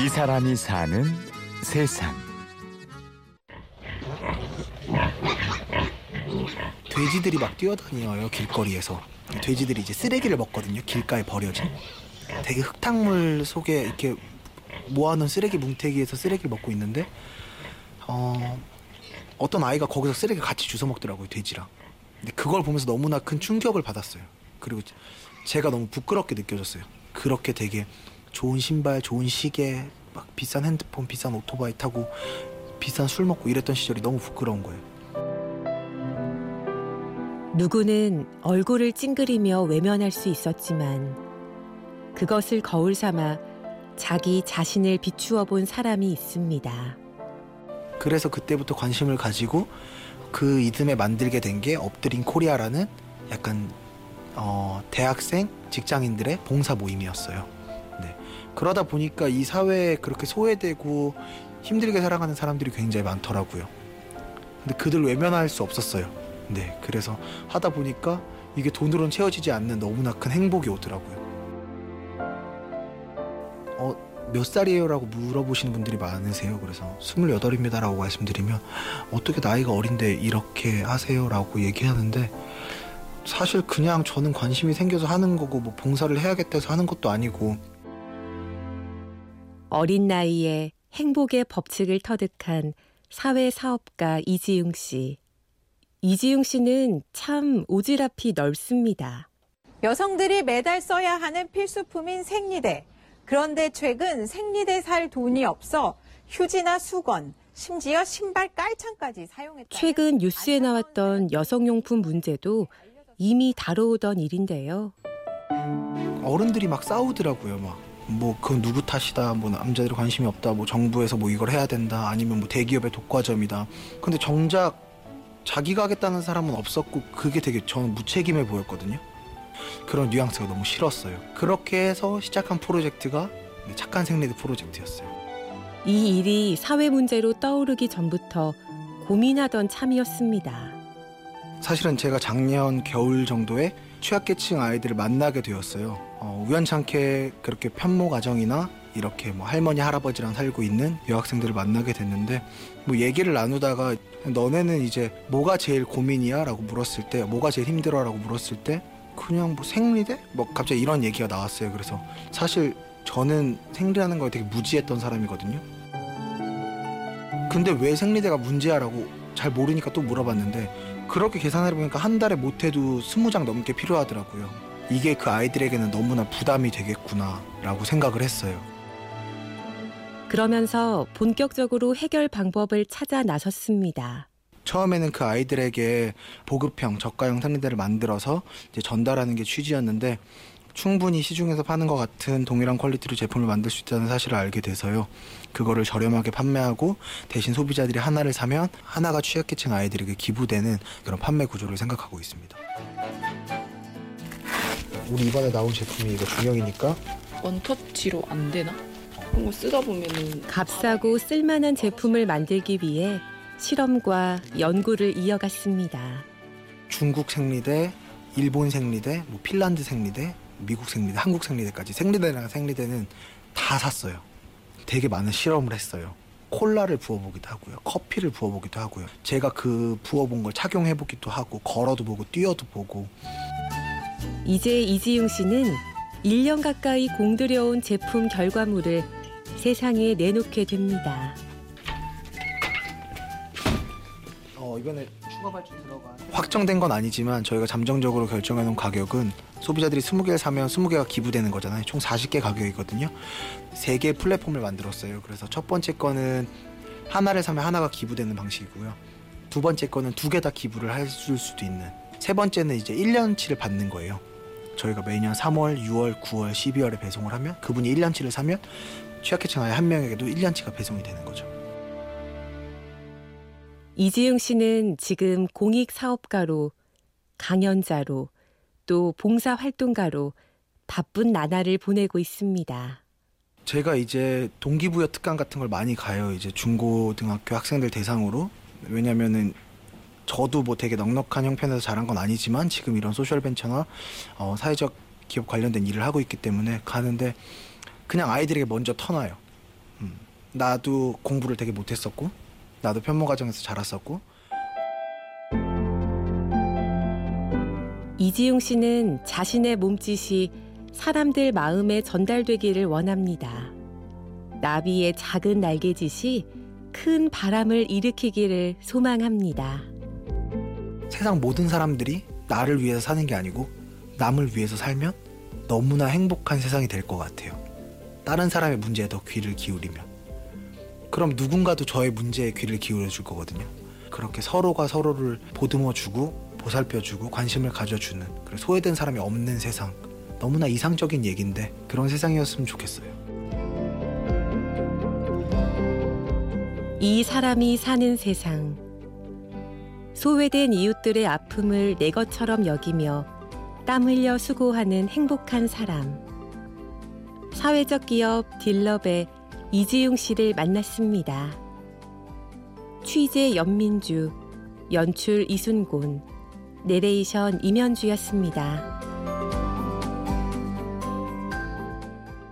이 사람이 사는 세상. 돼지들이 막 뛰어다녀요 길거리에서. 돼지들이 이제 쓰레기를 먹거든요 길가에 버려진. 되게 흙탕물 속에 이렇게 모아놓은 쓰레기 뭉태기에서 쓰레기를 먹고 있는데 어, 어떤 아이가 거기서 쓰레기 같이 주워 먹더라고요 돼지랑. 근데 그걸 보면서 너무나 큰 충격을 받았어요. 그리고 제가 너무 부끄럽게 느껴졌어요. 그렇게 되게 좋은 신발 좋은 시계 막 비싼 핸드폰 비싼 오토바이 타고 비싼 술 먹고 이랬던 시절이 너무 부끄러운 거예요 누구는 얼굴을 찡그리며 외면할 수 있었지만 그것을 거울 삼아 자기 자신을 비추어 본 사람이 있습니다. 그래서 그때부터 관심을 가지고 그 이듬해 만들게 된게 업드림코리아라는 약간 어, 대학생 직장인들의 봉사 모임이었어요. 네. 그러다 보니까 이 사회에 그렇게 소외되고 힘들게 살아가는 사람들이 굉장히 많더라고요. 근데 그들 외면할 수 없었어요. 네. 그래서 하다 보니까 이게 돈으로는 채워지지 않는 너무나 큰 행복이 오더라고요. 어, 몇 살이에요? 라고 물어보시는 분들이 많으세요. 그래서 28입니다. 라고 말씀드리면 어떻게 나이가 어린데 이렇게 하세요? 라고 얘기하는데 사실 그냥 저는 관심이 생겨서 하는 거고 뭐 봉사를 해야겠다 해서 하는 것도 아니고 어린 나이에 행복의 법칙을 터득한 사회사업가 이지용 씨. 이지용 씨는 참 오지랖이 넓습니다. 여성들이 매달 써야 하는 필수품인 생리대. 그런데 최근 생리대 살 돈이 없어 휴지나 수건, 심지어 신발 깔창까지 사용했다. 최근 뉴스에 나왔던 여성용품 문제도 이미 다뤄오던 일인데요. 어른들이 막 싸우더라고요. 막. 뭐 그건 누구 탓이다. 뭐 남자들이 관심이 없다. 뭐 정부에서 뭐 이걸 해야 된다. 아니면 뭐 대기업의 독과점이다. 근데 정작 자기가 하겠다는 사람은 없었고 그게 되게 저는 무책임해 보였거든요. 그런 뉘앙스가 너무 싫었어요. 그렇게 해서 시작한 프로젝트가 착한 생리대 프로젝트였어요. 이 일이 사회 문제로 떠오르기 전부터 고민하던 참이었습니다. 사실은 제가 작년 겨울 정도에 취약계층 아이들을 만나게 되었어요. 어, 우연찮게 그렇게 편모 가정이나 이렇게 뭐 할머니 할아버지랑 살고 있는 여학생들을 만나게 됐는데 뭐 얘기를 나누다가 너네는 이제 뭐가 제일 고민이야라고 물었을 때 뭐가 제일 힘들어라고 물었을 때 그냥 뭐 생리대 뭐 갑자기 이런 얘기가 나왔어요. 그래서 사실 저는 생리하는 거에 되게 무지했던 사람이거든요. 근데 왜 생리대가 문제야라고 잘 모르니까 또 물어봤는데 그렇게 계산해 보니까 한 달에 못해도 스무 장 넘게 필요하더라고요. 이게 그 아이들에게는 너무나 부담이 되겠구나라고 생각을 했어요. 그러면서 본격적으로 해결 방법을 찾아 나섰습니다. 처음에는 그 아이들에게 보급형 저가형 생리대를 만들어서 전달하는 게 취지였는데 충분히 시중에서 파는 것 같은 동일한 퀄리티로 제품을 만들 수 있다는 사실을 알게 돼서요. 그거를 저렴하게 판매하고 대신 소비자들이 하나를 사면 하나가 취약계층 아이들에게 기부되는 그런 판매 구조를 생각하고 있습니다. 우리 이번에 나온 제품이 이거 중형이니까 원터치로 안 되나? 그런 거 쓰다 보면은 값싸고 쓸만한 제품을 만들기 위해 실험과 연구를 이어갔습니다. 중국 생리대, 일본 생리대, 뭐 핀란드 생리대, 미국 생리대, 한국 생리대까지 생리대랑 생리대는 다 샀어요. 되게 많은 실험을 했어요. 콜라를 부어보기도 하고요. 커피를 부어보기도 하고요. 제가 그 부어본 걸 착용해보기도 하고 걸어도 보고 뛰어도 보고 이제 이지용 씨는 1년 가까이 공들여온 제품 결과물을 세상에 내놓게 됩니다. 어, 이번에 추가 발주 들어간 확정된 건 아니지만 저희가 잠정적으로 결정해 놓은 가격은 소비자들이 20개를 사면 20개가 기부되는 거잖아요. 총 40개 가격이거든요. 3개 플랫폼을 만들었어요. 그래서 첫 번째 거는 하나를 사면 하나가 기부되는 방식이고요. 두 번째 거는 두 개 다 기부를 할 수도 있는. 세 번째는 이제 1년치를 받는 거예요. 저희가 매년 3월, 6월, 9월, 12월에 배송을 하면 그분이 1년치를 사면 취약계층 아이 한 명에게도 1년치가 배송이 되는 거죠. 이지용 씨는 지금 공익 사업가로 강연자로 또 봉사 활동가로 바쁜 나날을 보내고 있습니다. 제가 이제 동기부여 특강 같은 걸 많이 가요. 이제 중고등학교 학생들 대상으로. 왜냐면은 저도 뭐 되게 넉넉한 형편에서 자란 건 아니지만 지금 이런 소셜 벤처나 어, 사회적 기업 관련된 일을 하고 있기 때문에 가는데 그냥 아이들에게 먼저 터놔요. 나도 공부를 되게 못했었고 나도 편모 가정에서 자랐었고 이지용 씨는 자신의 몸짓이 사람들 마음에 전달되기를 원합니다. 나비의 작은 날개짓이 큰 바람을 일으키기를 소망합니다. 세상 모든 사람들이 나를 위해서 사는 게 아니고 남을 위해서 살면 너무나 행복한 세상이 될 것 같아요. 다른 사람의 문제에 더 귀를 기울이면. 그럼 누군가도 저의 문제에 귀를 기울여 줄 거거든요. 그렇게 서로가 서로를 보듬어 주고 보살펴 주고 관심을 가져 주는 소외된 사람이 없는 세상. 너무나 이상적인 얘기인데 그런 세상이었으면 좋겠어요. 이 사람이 사는 세상. 소외된 이웃들의 아픔을 내 것처럼 여기며 땀 흘려 수고하는 행복한 사람. 사회적 기업 딜럽의 이지용 씨를 만났습니다. 취재 연민주, 연출 이순곤, 내레이션 임현주였습니다.